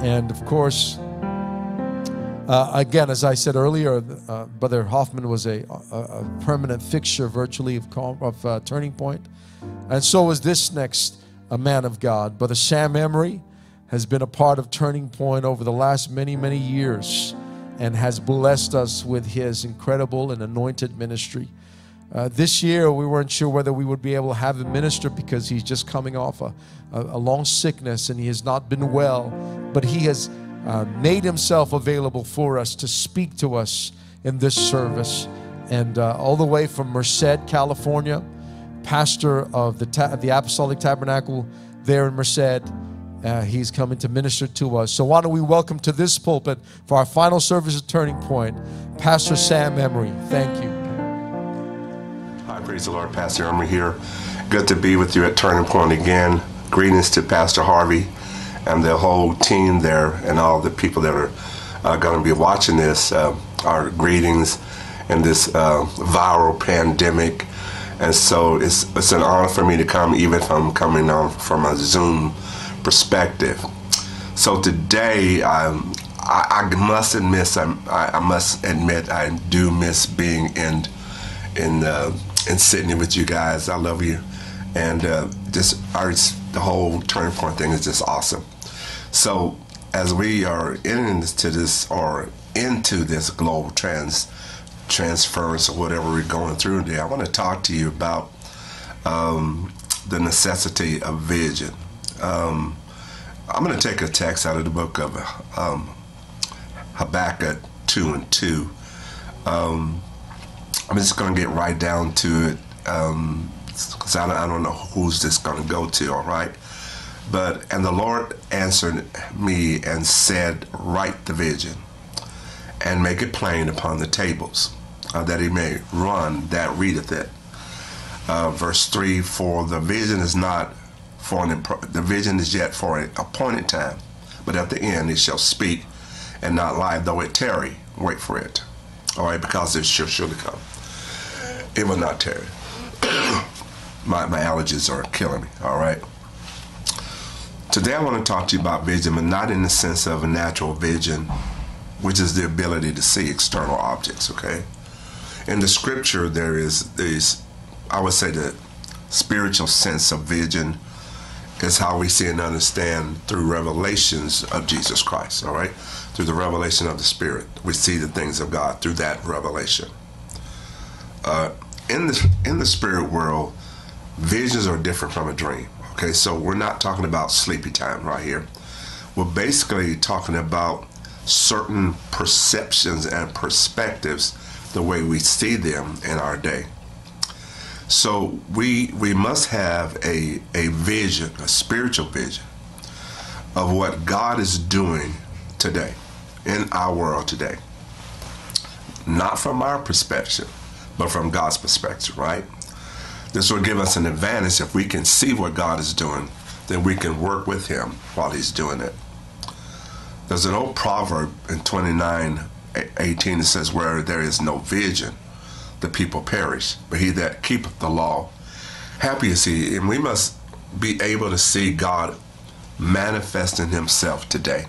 And of course, uh, again, as I said earlier, uh, Brother Hoffman was a, a, a, permanent fixture virtually of, of uh, Turning Point. And so is this next a man of God. Brother Sam Emory has been a part of Turning Point over the last many, many years and has blessed us with his incredible and anointed ministry. Uh, this year, we weren't sure whether we would be able to have him minister because he's just coming off a, a, a long sickness and he has not been well. But he has uh, made himself available for us to speak to us in this service. And uh, all the way from Merced, California, pastor of the, ta- the Apostolic Tabernacle there in Merced. Uh, he's coming to minister to us. So, why don't we welcome to this pulpit for our final service at Turning Point, Pastor Sam Emory. Thank you. Praise the Lord, Pastor Emory here. Good to be with you at Turning Point again. Greetings to Pastor Harvey and the whole team there, and all the people that are uh, going to be watching this. Uh, our greetings in this uh, viral pandemic. And so it's, it's an honor for me to come, even if I'm coming on from a Zoom perspective. So today, um, I, I, must admit, I, I, must admit, I do miss being in in uh, sitting Sydney with you guys. I love you, and uh, just the whole turning point thing is just awesome. So as we are into this or into this global trans transference or whatever we're going through today, I want to talk to you about um, the necessity of vision. Um, I'm going to take a text out of the book of um, Habakkuk 2 and 2. Um, I'm just to get right down to it because um, I, I, don't know who's this to go to, all right? But, and the Lord answered me and said, Write the vision and make it plain upon the tables, uh, that he may run that readeth it. Uh, verse 3 For the vision is not for an the vision is yet for an appointed time, but at the end it shall speak and not lie, though it tarry. Wait for it. Oh, all right, because it shall surely come. It will not tarry. my, my allergies are killing me. All right. Today I want to talk to you about vision, but not in the sense of a natural vision, which is the ability to see external objects, okay? In the scripture, there is this, I would say, the spiritual sense of vision is how we see and understand through revelations of Jesus Christ, all right? Through the revelation of the Spirit. We see the things of God through that revelation. Uh, in, the, in the spirit world, visions are different from a dream, okay? So we're not talking about sleepy time right here. We're basically talking about certain perceptions and perspectives the way we see them in our day. So we we must have a a vision, a spiritual vision of what God is doing today in our world today. Not from our perspective, but from God's perspective, right? This will give us an advantage if we can see what God is doing, then we can work with him while he's doing it. There's an old proverb in 29 18 that says, Where there is no vision, the people perish, but he that keepeth the law, happy is he. And we must be able to see God manifesting himself today.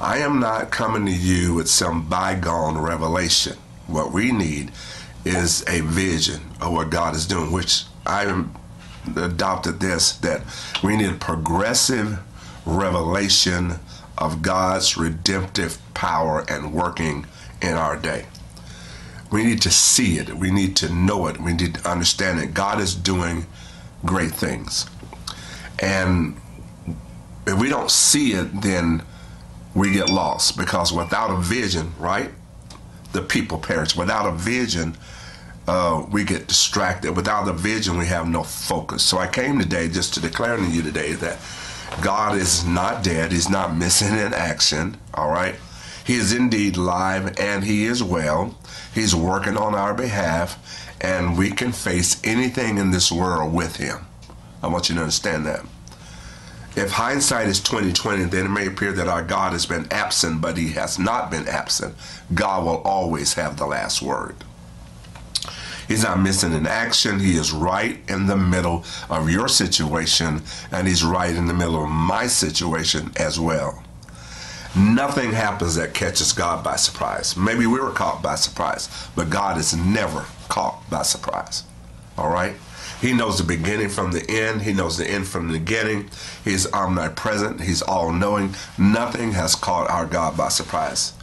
I am not coming to you with some bygone revelation. What we need is a vision of what God is doing, which I adopted this that we need progressive revelation of God's redemptive power and working in our day. We need to see it. We need to know it. We need to understand it. God is doing great things. And if we don't see it, then we get lost because without a vision, right, the people perish. Without a vision, uh, we get distracted. Without a vision, we have no focus. So I came today just to declare to you today that God is not dead. He's not missing in action. All right. He is indeed live and he is well. He's working on our behalf and we can face anything in this world with him. I want you to understand that. If hindsight is 2020, then it may appear that our God has been absent, but he has not been absent. God will always have the last word. He's not missing in action. He is right in the middle of your situation, and he's right in the middle of my situation as well. Nothing happens that catches God by surprise. Maybe we were caught by surprise, but God is never caught by surprise. All right? He knows the beginning from the end. He knows the end from the beginning. He's omnipresent. He's all knowing. Nothing has caught our God by surprise.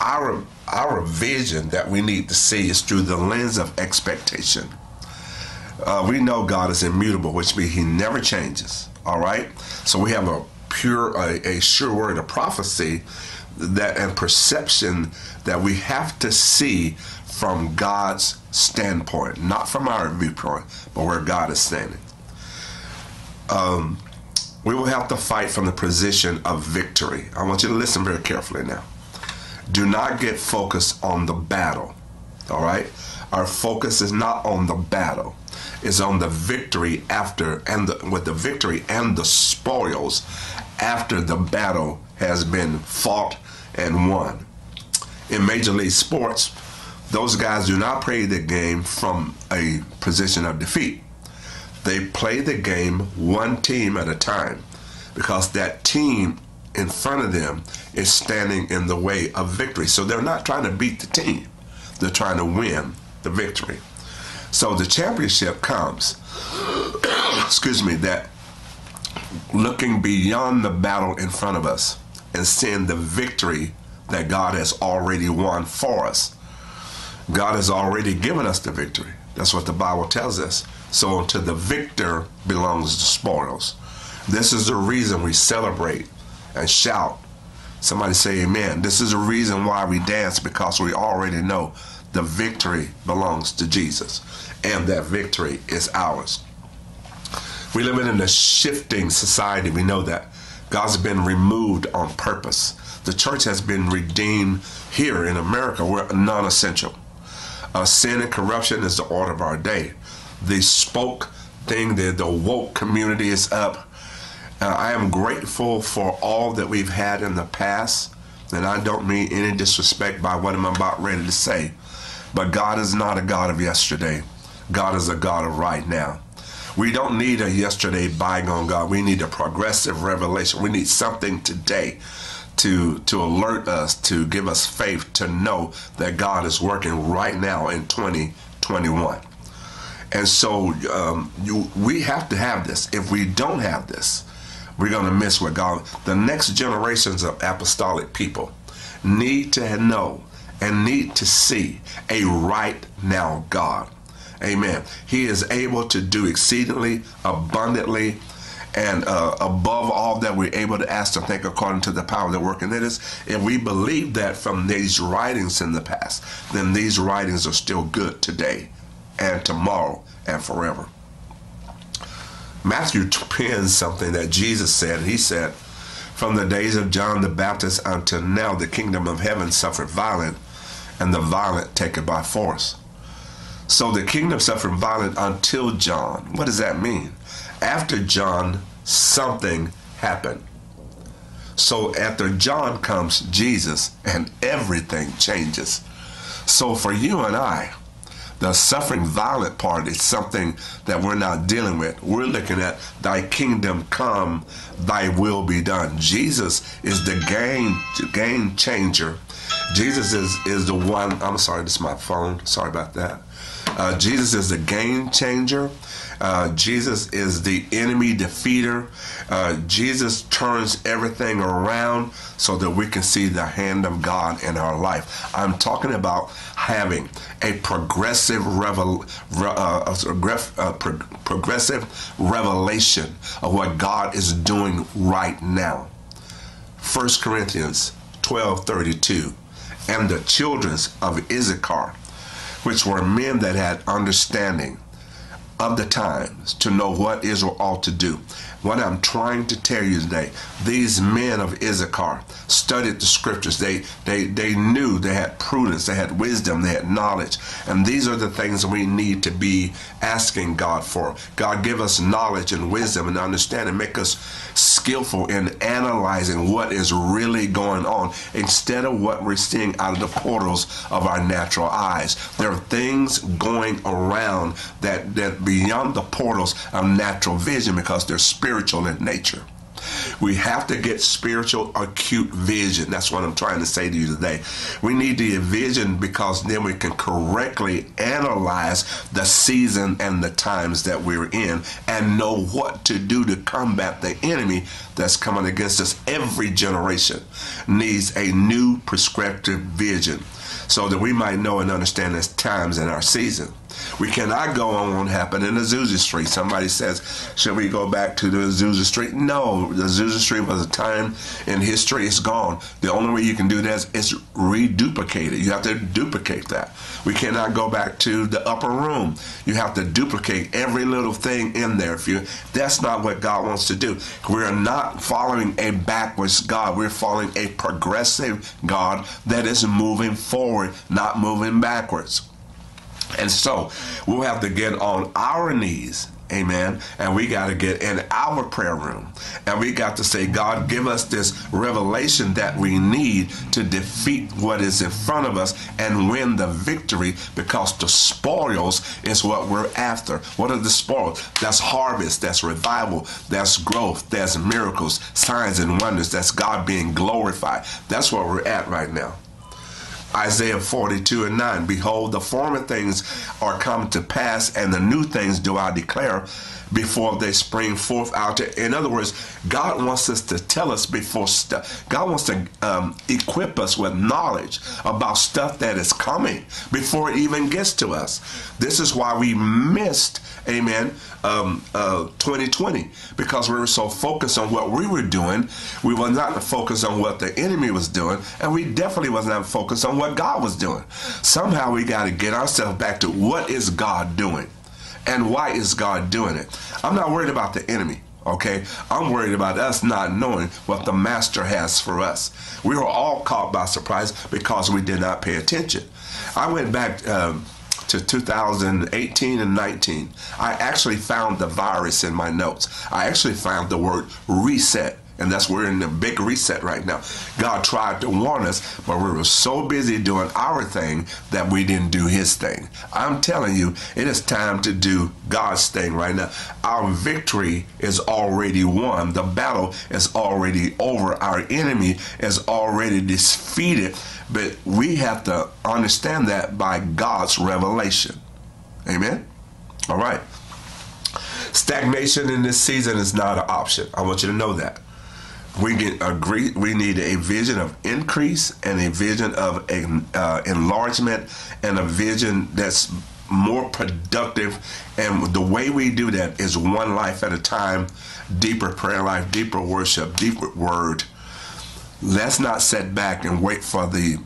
Our, our vision that we need to see is through the lens of expectation. Uh, we know God is immutable, which means He never changes. All right? So we have a pure, a, a sure word of prophecy that and perception that we have to see from God's standpoint, not from our viewpoint, but where God is standing. Um, we will have to fight from the position of victory. I want you to listen very carefully now. Do not get focused on the battle. All right? Our focus is not on the battle. It's on the victory after and the, with the victory and the spoils after the battle has been fought and won. In Major League Sports, those guys do not play the game from a position of defeat. They play the game one team at a time because that team in front of them is standing in the way of victory. So they're not trying to beat the team, they're trying to win the victory. So the championship comes, excuse me, that looking beyond the battle in front of us and seeing the victory that God has already won for us. God has already given us the victory. That's what the Bible tells us. So to the victor belongs the spoils. This is the reason we celebrate and shout. Somebody say amen. This is the reason why we dance because we already know the victory belongs to Jesus and that victory is ours. We live in a shifting society. We know that. God's been removed on purpose. The church has been redeemed here in America. We're non essential. Uh, sin and corruption is the order of our day. The spoke thing, the, the woke community is up. Uh, I am grateful for all that we've had in the past, and I don't mean any disrespect by what I'm about ready to say. But God is not a God of yesterday. God is a God of right now. We don't need a yesterday bygone God. We need a progressive revelation. We need something today to to alert us, to give us faith, to know that God is working right now in 2021. And so um, you, we have to have this. If we don't have this, we're going to miss what God. The next generations of apostolic people need to know and need to see a right now God. Amen. He is able to do exceedingly abundantly and uh, above all that we're able to ask to think according to the power that working in us. If we believe that from these writings in the past, then these writings are still good today and tomorrow and forever. Matthew pins something that Jesus said. He said, From the days of John the Baptist until now, the kingdom of heaven suffered violent, and the violent take it by force. So the kingdom suffered violent until John. What does that mean? After John, something happened. So after John comes Jesus, and everything changes. So for you and I, the suffering violent part is something that we're not dealing with. We're looking at thy kingdom come, thy will be done. Jesus is the game game changer. Jesus is is the one. I'm sorry, this is my phone. Sorry about that. Uh, Jesus is the game changer. Uh, Jesus is the enemy defeater. Uh, Jesus turns everything around so that we can see the hand of God in our life. I'm talking about having a progressive revel, uh, pro- progressive revelation of what God is doing right now. 1 Corinthians 12:32 and the children of Issachar which were men that had understanding of the times to know what Israel ought to do. What I'm trying to tell you today, these men of Issachar studied the scriptures. They they they knew they had prudence, they had wisdom, they had knowledge. And these are the things we need to be asking God for. God give us knowledge and wisdom and understanding, make us skillful in analyzing what is really going on instead of what we're seeing out of the portals of our natural eyes. There are things going around that that beyond the portals of natural vision because they're spiritual in nature. We have to get spiritual acute vision. That's what I'm trying to say to you today. We need the vision because then we can correctly analyze the season and the times that we're in and know what to do to combat the enemy that's coming against us. Every generation needs a new prescriptive vision so that we might know and understand the times and our season. We cannot go on what happened in Azusa Street. Somebody says, should we go back to the Azusa Street? No, the Azusa Street was a time in history. It's gone. The only way you can do that is, reduplicate it. You have to duplicate that. We cannot go back to the upper room. You have to duplicate every little thing in there. If you, that's not what God wants to do. We're not following a backwards God. We're following a progressive God that is moving forward, not moving backwards. And so we'll have to get on our knees. Amen. And we got to get in our prayer room. And we got to say, God, give us this revelation that we need to defeat what is in front of us and win the victory because the spoils is what we're after. What are the spoils? That's harvest, that's revival, that's growth, that's miracles, signs, and wonders. That's God being glorified. That's where we're at right now. Isaiah 42 and 9. Behold, the former things are come to pass, and the new things do I declare before they spring forth out. In other words, God wants us to tell us before stuff. God wants to um, equip us with knowledge about stuff that is coming before it even gets to us. This is why we missed, amen, um, uh, 2020 because we were so focused on what we were doing. We were not focused on what the enemy was doing, and we definitely was not focused on what God was doing. Somehow we got to get ourselves back to what is God doing and why is God doing it. I'm not worried about the enemy. Okay, I'm worried about us not knowing what the master has for us. We were all caught by surprise because we did not pay attention. I went back um, to 2018 and 19, I actually found the virus in my notes. I actually found the word reset. And that's where we're in the big reset right now. God tried to warn us, but we were so busy doing our thing that we didn't do his thing. I'm telling you, it is time to do God's thing right now. Our victory is already won. The battle is already over. Our enemy is already defeated. But we have to understand that by God's revelation. Amen? All right. Stagnation in this season is not an option. I want you to know that. We get agree. We need a vision of increase and a vision of uh, enlargement and a vision that's more productive. And the way we do that is one life at a time, deeper prayer life, deeper worship, deeper word let's not sit back and wait for the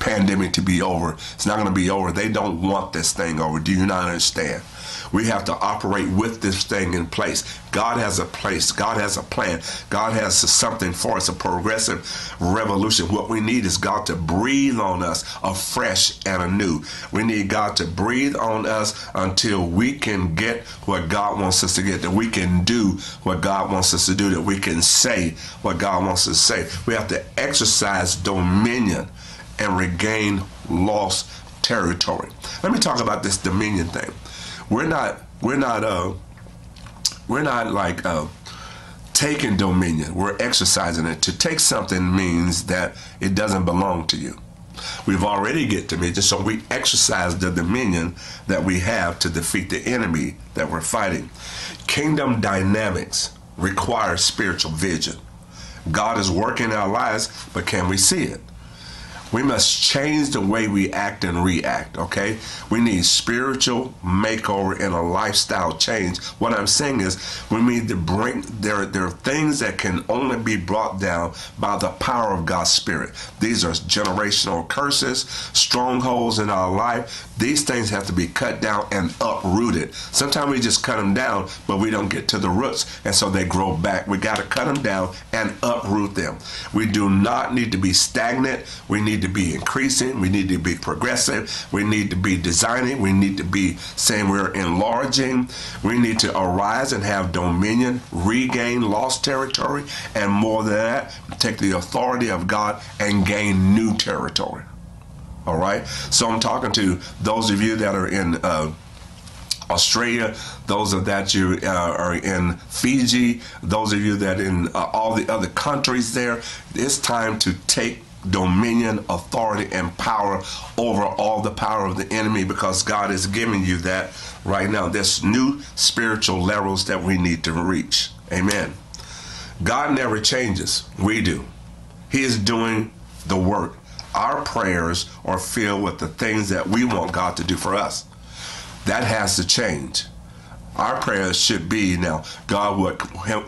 pandemic to be over. It's not going to be over. They don't want this thing over. Do you not understand? We have to operate with this thing in place. God has a place. God has a plan. God has something for us, a progressive revolution. What we need is God to breathe on us afresh and anew. We need God to breathe on us until we can get what God wants us to get, that we can do what God wants us to do, that we can say what God wants us to say. We have to exercise dominion and regain lost territory. Let me talk about this dominion thing. We're not we're not uh we're not like uh taking dominion. We're exercising it. To take something means that it doesn't belong to you. We've already get dominion, so we exercise the dominion that we have to defeat the enemy that we're fighting. Kingdom dynamics require spiritual vision. God is working in our lives, but can we see it? We must change the way we act and react, okay? We need spiritual makeover and a lifestyle change. What I'm saying is we need to bring there there are things that can only be brought down by the power of God's spirit. These are generational curses, strongholds in our life. These things have to be cut down and uprooted. Sometimes we just cut them down, but we don't get to the roots, and so they grow back. We got to cut them down and uproot them. We do not need to be stagnant. We need to be increasing. We need to be progressive. We need to be designing. We need to be saying we're enlarging. We need to arise and have dominion, regain lost territory, and more than that, take the authority of God and gain new territory. All right. So I'm talking to those of you that are in. Uh, Australia, those of that you uh, are in Fiji, those of you that in uh, all the other countries there, it's time to take dominion, authority, and power over all the power of the enemy because God is giving you that right now. There's new spiritual levels that we need to reach. Amen. God never changes, we do. He is doing the work. Our prayers are filled with the things that we want God to do for us. That has to change. Our prayers should be now, God, what,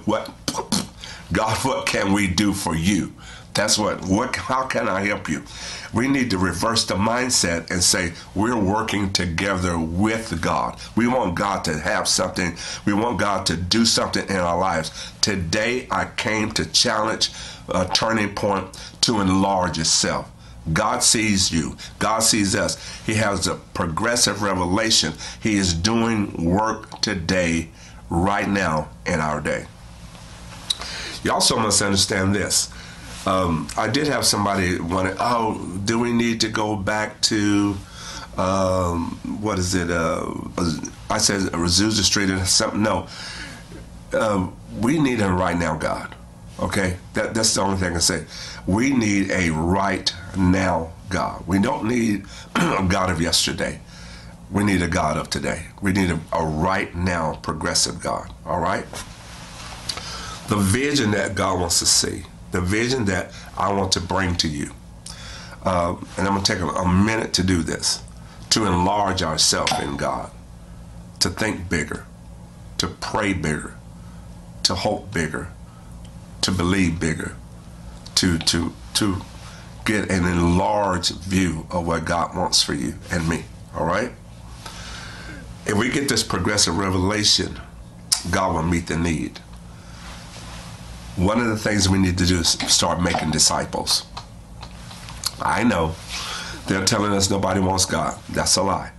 what, God, what can we do for you? That's what, what, how can I help you? We need to reverse the mindset and say, we're working together with God. We want God to have something. We want God to do something in our lives. Today, I came to challenge a turning point to enlarge itself. God sees you. God sees us. He has a progressive revelation. He is doing work today, right now, in our day. You also must understand this. Um, I did have somebody want oh, do we need to go back to, um, what is it? Uh, I said Azusa Street or something. No. Uh, we need a right now, God. Okay? That, that's the only thing I can say. We need a right now God. We don't need a God of yesterday. We need a God of today. We need a, a right now progressive God. All right? The vision that God wants to see, the vision that I want to bring to you. Uh, and I'm going to take a, a minute to do this to enlarge ourselves in God, to think bigger, to pray bigger, to hope bigger, to believe bigger, to to to get an enlarged view of what God wants for you and me. All right? If we get this progressive revelation, God will meet the need. One of the things we need to do is start making disciples. I know they're telling us nobody wants God. That's a lie.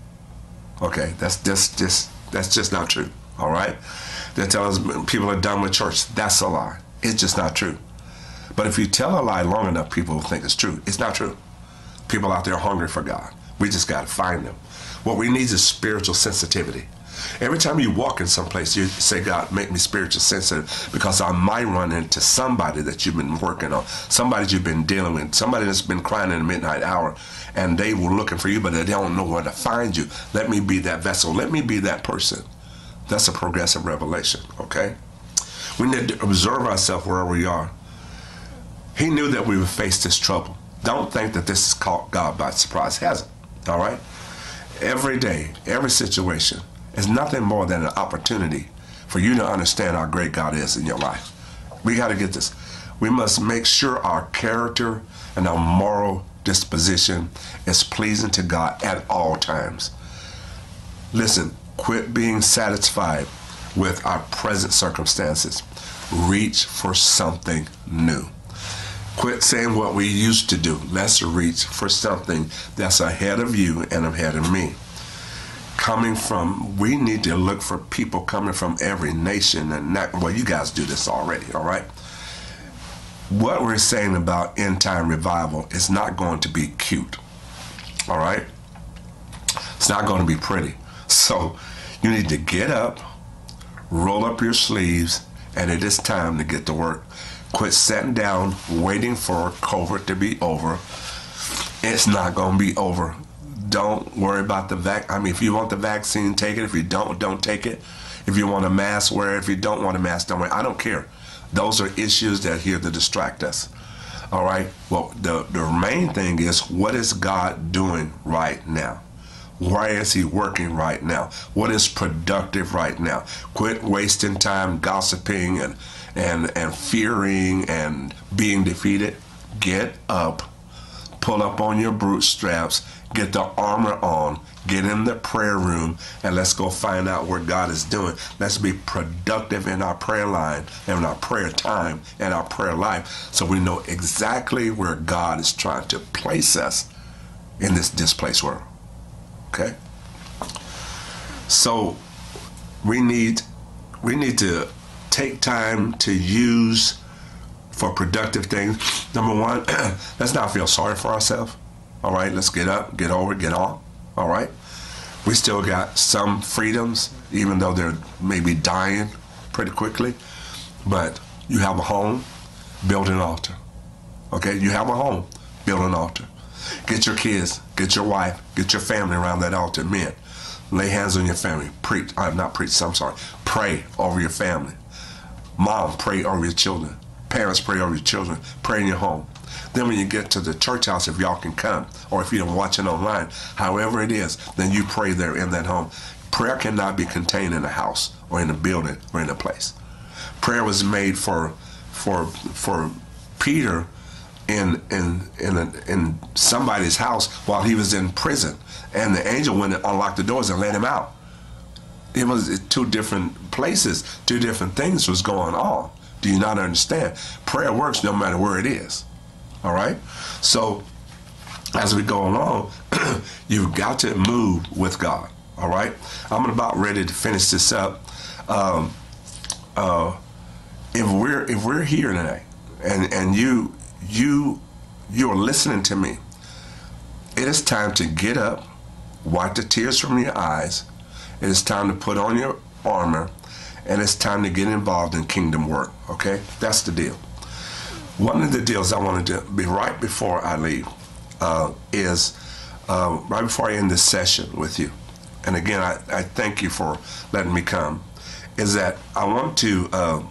Okay, that's just just that's just not true. All right, they're telling us people are done with church. That's a lie. It's just not true. But if you tell a lie long enough, people will think it's true. It's not true. People out there are hungry for God. We just got to find them. What we need is spiritual sensitivity. Every time you walk in some place, you say, God, make me spiritual sensitive because I might run into somebody that you've been working on, somebody you've been dealing with, somebody that's been crying in the midnight hour, and they were looking for you, but they don't know where to find you. Let me be that vessel. Let me be that person. That's a progressive revelation, okay? We need to observe ourselves wherever we are. He knew that we would face this trouble. Don't think that this is caught God by surprise. It hasn't. All right? Every day, every situation is nothing more than an opportunity for you to understand how great God is in your life. We got to get this. We must make sure our character and our moral disposition is pleasing to God at all times. Listen, quit being satisfied with our present circumstances. Reach for something new. Quit saying what we used to do. Let's reach for something that's ahead of you and ahead of me. Coming from, we need to look for people coming from every nation and not, well, you guys do this already, all right? What we're saying about end time revival is not going to be cute, all right? It's not going to be pretty. So you need to get up, roll up your sleeves, and it is time to get to work. Quit sitting down waiting for COVID to be over. It's not going to be over. Don't worry about the vac. I mean, if you want the vaccine, take it. If you don't, don't take it. If you want a mask, wear it. If you don't want a mask, don't wear it. I don't care. Those are issues that are here to distract us. All right. Well, the, the main thing is what is God doing right now? Why is he working right now? What is productive right now? Quit wasting time gossiping and and and fearing and being defeated. Get up, pull up on your bootstraps, get the armor on, get in the prayer room, and let's go find out what God is doing. Let's be productive in our prayer line and our prayer time and our prayer life so we know exactly where God is trying to place us in this displaced world. Okay? So we need we need to take time to use for productive things. Number one, let's not feel sorry for ourselves. All right, let's get up, get over, get on. All right. We still got some freedoms, even though they're maybe dying pretty quickly. But you have a home, build an altar. Okay, you have a home, build an altar. Get your kids, get your wife, get your family around that altar. Men, lay hands on your family. Preach, I'm not preach, I'm sorry. Pray over your family. Mom, pray over your children. Parents, pray over your children. Pray in your home. Then when you get to the church house, if y'all can come, or if you're watching online, however it is, then you pray there in that home. Prayer cannot be contained in a house or in a building or in a place. Prayer was made for for for Peter in in in a, in somebody's house while he was in prison, and the angel went and unlocked the doors and let him out. It was two different places, two different things was going on. Do you not understand? Prayer works no matter where it is. All right? So as we go along, you've got to move with God. All right? I'm about ready to finish this up. Um, uh, if we're if we're here today, and and you you you are listening to me, it is time to get up, wipe the tears from your eyes. It is time to put on your armor, and it's time to get involved in kingdom work. Okay, that's the deal. One of the deals I wanted to be right before I leave uh, is uh, right before I end this session with you. And again, I, I, thank you for letting me come. Is that I want to uh,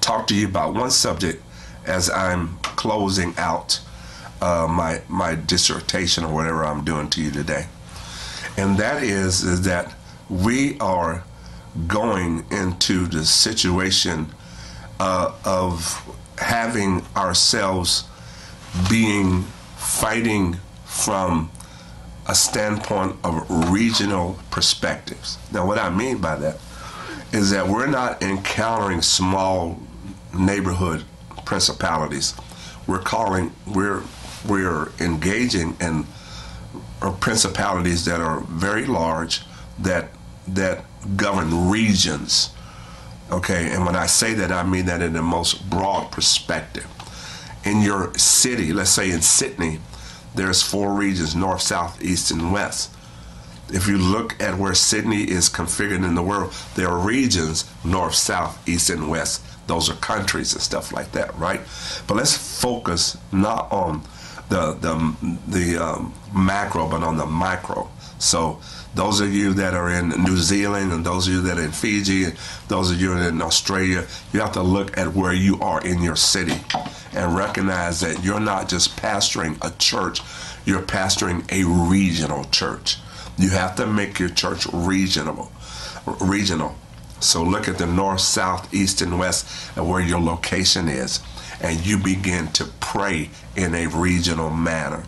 talk to you about one subject as I'm closing out uh, my my dissertation or whatever I'm doing to you today, and that is is that we are going into the situation uh, of having ourselves being fighting from a standpoint of regional perspectives. Now, what I mean by that is that we're not encountering small neighborhood principalities. We're calling, we're, we're engaging in uh, principalities that are very large that that govern regions Okay, and when I say that, I mean that in the most broad perspective. In your city, let's say in Sydney, there's four regions north, south, east, and west. If you look at where Sydney is configured in the world, there are regions north, south, east, and west. Those are countries and stuff like that, right? But let's focus not on the the the um, macro, but on the micro. So those of you that are in New Zealand and those of you that are in Fiji and those of you in Australia, you have to look at where you are in your city and recognize that you're not just pastoring a church, you're pastoring a regional church. You have to make your church regional. Regional. So look at the north, south, east, and west and where your location is, and you begin to pray in a regional manner.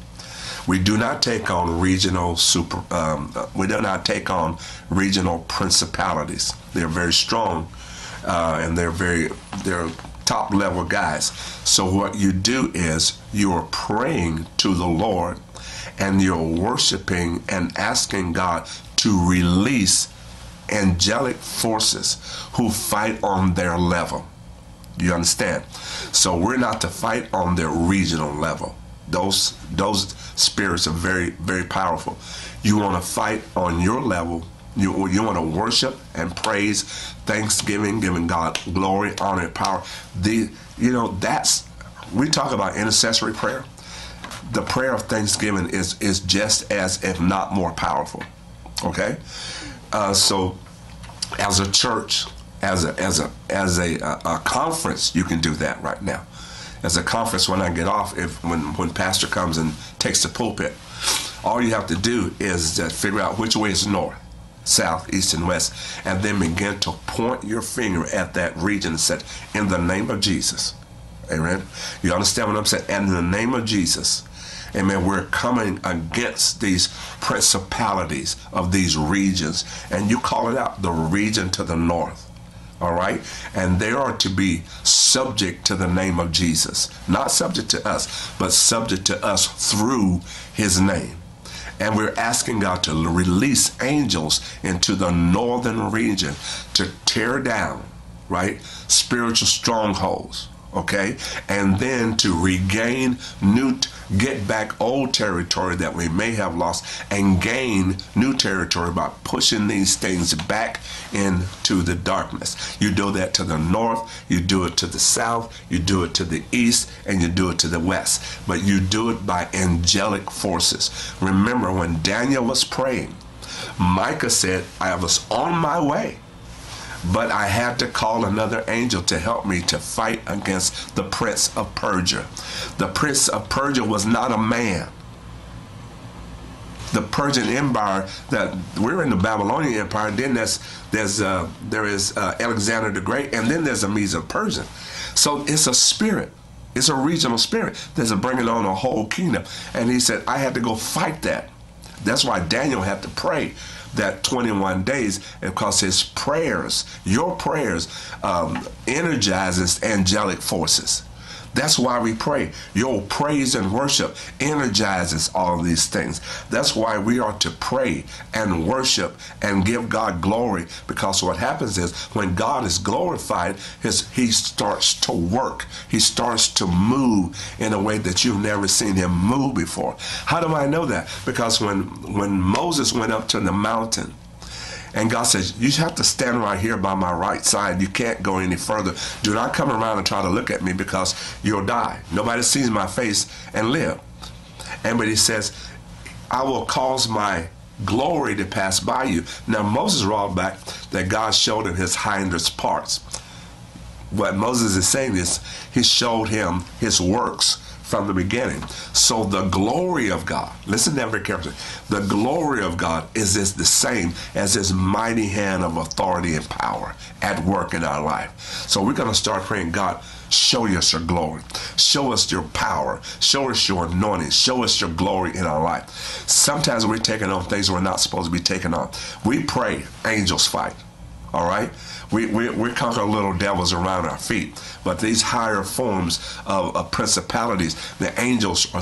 We do not take on regional super. Um, we do not take on regional principalities. They're very strong, uh, and they're very they're top level guys. So what you do is you are praying to the Lord, and you're worshiping and asking God to release angelic forces who fight on their level. You understand? So we're not to fight on their regional level. Those those spirits are very very powerful. You want to fight on your level. You you want to worship and praise, thanksgiving, giving God glory, honor, power. The you know that's we talk about intercessory prayer. The prayer of thanksgiving is is just as if not more powerful. Okay, uh, so as a church, as a as a as a, a, a conference, you can do that right now as a conference when I get off, if when when pastor comes and takes the pulpit, all you have to do is just figure out which way is north, south, east, and west, and then begin to point your finger at that region and say, "In the name of Jesus." Amen. You understand what I'm saying? And in the name of Jesus, Amen. We're coming against these principalities of these regions. And you call it out the region to the north all right? And they are to be subject to the name of Jesus, not subject to us, but subject to us through his name. And we're asking God to release angels into the northern region to tear down, right, spiritual strongholds, okay? And then to regain new get back old territory that we may have lost, and gain new territory by pushing these things back into the darkness. You do that to the north, you do it to the south, you do it to the east, and you do it to the west. But you do it by angelic forces. Remember when Daniel was praying, Micah said, I was on my way but I had to call another angel to help me to fight against the prince of Persia. The prince of Persia was not a man. The Persian Empire that we're in the Babylonian Empire. Then there's there's uh, there is uh, Alexander the Great, and then there's a Medo Persian. So it's a spirit. It's a regional spirit that's bringing on a whole kingdom. And he said, I had to go fight that. That's why Daniel had to pray that 21 days because his prayers, your prayers, um, energizes angelic forces. That's why we pray. Your praise and worship energizes all these things. That's why we are to pray and worship and give God glory because what happens is when God is glorified, his, he starts to work. He starts to move in a way that you've never seen him move before. How do I know that? Because when when Moses went up to the mountain and God says, You have to stand right here by my right side. You can't go any further. Do not come around and try to look at me because you'll die. Nobody sees my face and live. And but he says, I will cause my glory to pass by you. Now Moses rolled back that God showed him his hindest parts. What Moses is saying is he showed him his works from the beginning. So the glory of God, listen to that very carefully. The glory of God is this the same as his mighty hand of authority and power at work in our life. So we're going to start praying, God, show us your glory. Show us your power. Show us your anointing. Show us your glory in our life. Sometimes we're taking on things we're not supposed to be taking on. We pray, angels fight. All right? We, we, we conquer little devils around our feet. But these higher forms of, of principalities, the angels are,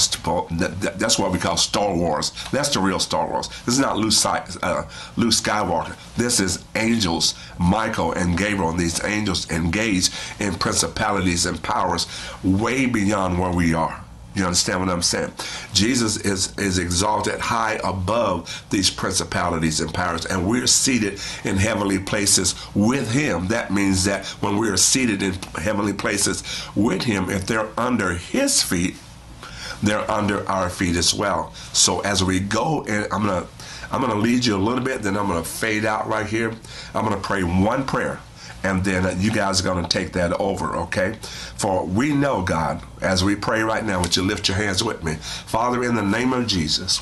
that, that's what we call Star Wars. That's the real Star Wars. This is not Luke, uh, Luke Skywalker. This is angels, Michael and Gabriel. And these angels engage in principalities and powers way beyond where we are. You understand what I'm saying? Jesus is, is exalted high above these principalities and powers, and we're seated in heavenly places with him. That means that when we are seated in heavenly places with him, if they're under his feet, they're under our feet as well. So as we go, and I'm gonna I'm gonna lead you a little bit, then I'm gonna fade out right here. I'm gonna pray one prayer and then you guys are going to take that over, okay? For we know, God, as we pray right now, would you lift your hands with me? Father, in the name of Jesus,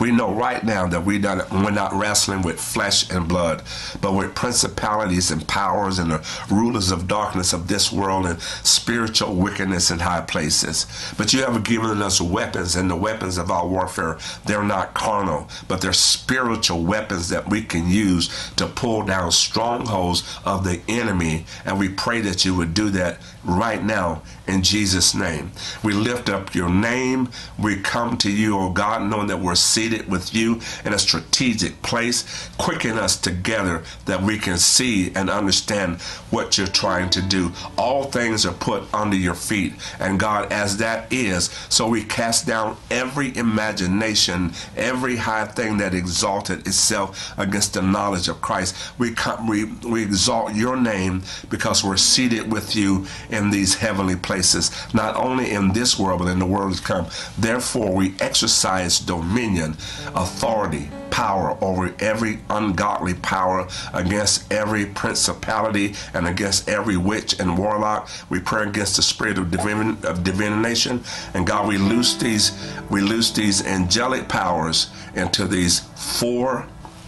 we know right now that we not, we're not wrestling with flesh and blood, but with principalities and powers and the rulers of darkness of this world and spiritual wickedness in high places. But you have given us weapons, and the weapons of our warfare, they're not carnal, but they're spiritual weapons that we can use to pull down strongholds of the enemy. And we pray that you would do that right now in Jesus' name. We lift up your name. We come to you, oh God, knowing that we're seated with you in a strategic place. Quicken us together that we can see and understand what you're trying to do. All things are put under your feet. And God, as that is, so we cast down every imagination, every high thing that exalted itself against the knowledge of Christ. We, come, we, we exalt your name because we're seated with you in these heavenly places, not only in this world, but in the world to come. Therefore, we exercise dominion, authority, power over every ungodly power, against every principality, and against every witch and warlock. We pray against the spirit of, divin- of divination, and God, we loose these, we loose these angelic powers into these four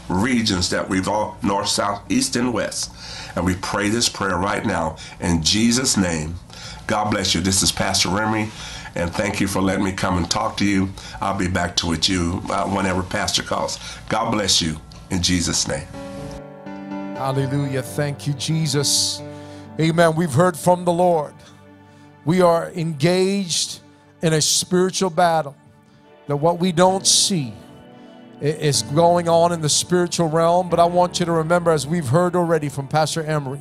regions that we've all north, south, east, and west. And we pray this prayer right now in Jesus' name. God bless you. This is Pastor Emory, and thank you for letting me come and talk to you. I'll be back to with you uh, whenever Pastor calls. God bless you in Jesus' name. Hallelujah. Thank you, Jesus. Amen. We've heard from the Lord. We are engaged in a spiritual battle that what we don't see is going on in the spiritual realm. But I want you to remember, as we've heard already from Pastor Emory,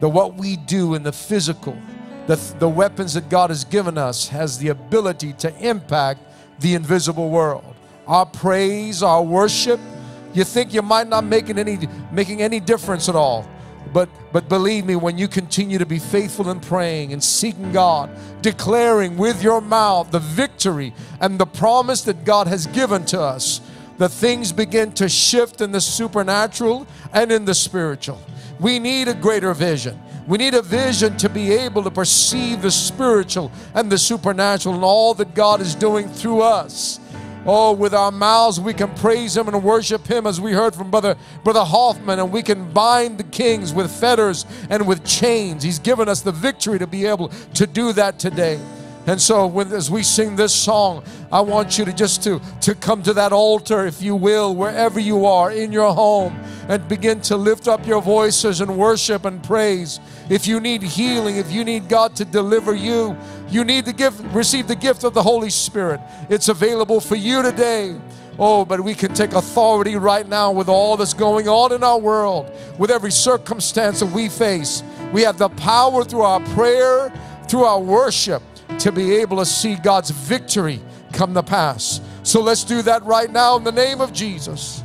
that what we do in the physical the, the weapons that God has given us has the ability to impact the invisible world. Our praise, our worship, you think you might not making any making any difference at all. But but believe me, when you continue to be faithful in praying and seeking God, declaring with your mouth the victory and the promise that God has given to us, the things begin to shift in the supernatural and in the spiritual. We need a greater vision. We need a vision to be able to perceive the spiritual and the supernatural and all that God is doing through us. Oh, with our mouths, we can praise Him and worship Him as we heard from Brother, Brother Hoffman, and we can bind the kings with fetters and with chains. He's given us the victory to be able to do that today. And so when, as we sing this song, I want you to just to, to come to that altar, if you will, wherever you are, in your home, and begin to lift up your voices and worship and praise. If you need healing, if you need God to deliver you, you need to give, receive the gift of the Holy Spirit. It's available for you today. Oh, but we can take authority right now with all that's going on in our world, with every circumstance that we face. We have the power through our prayer, through our worship, to be able to see God's victory come to pass. So let's do that right now in the name of Jesus.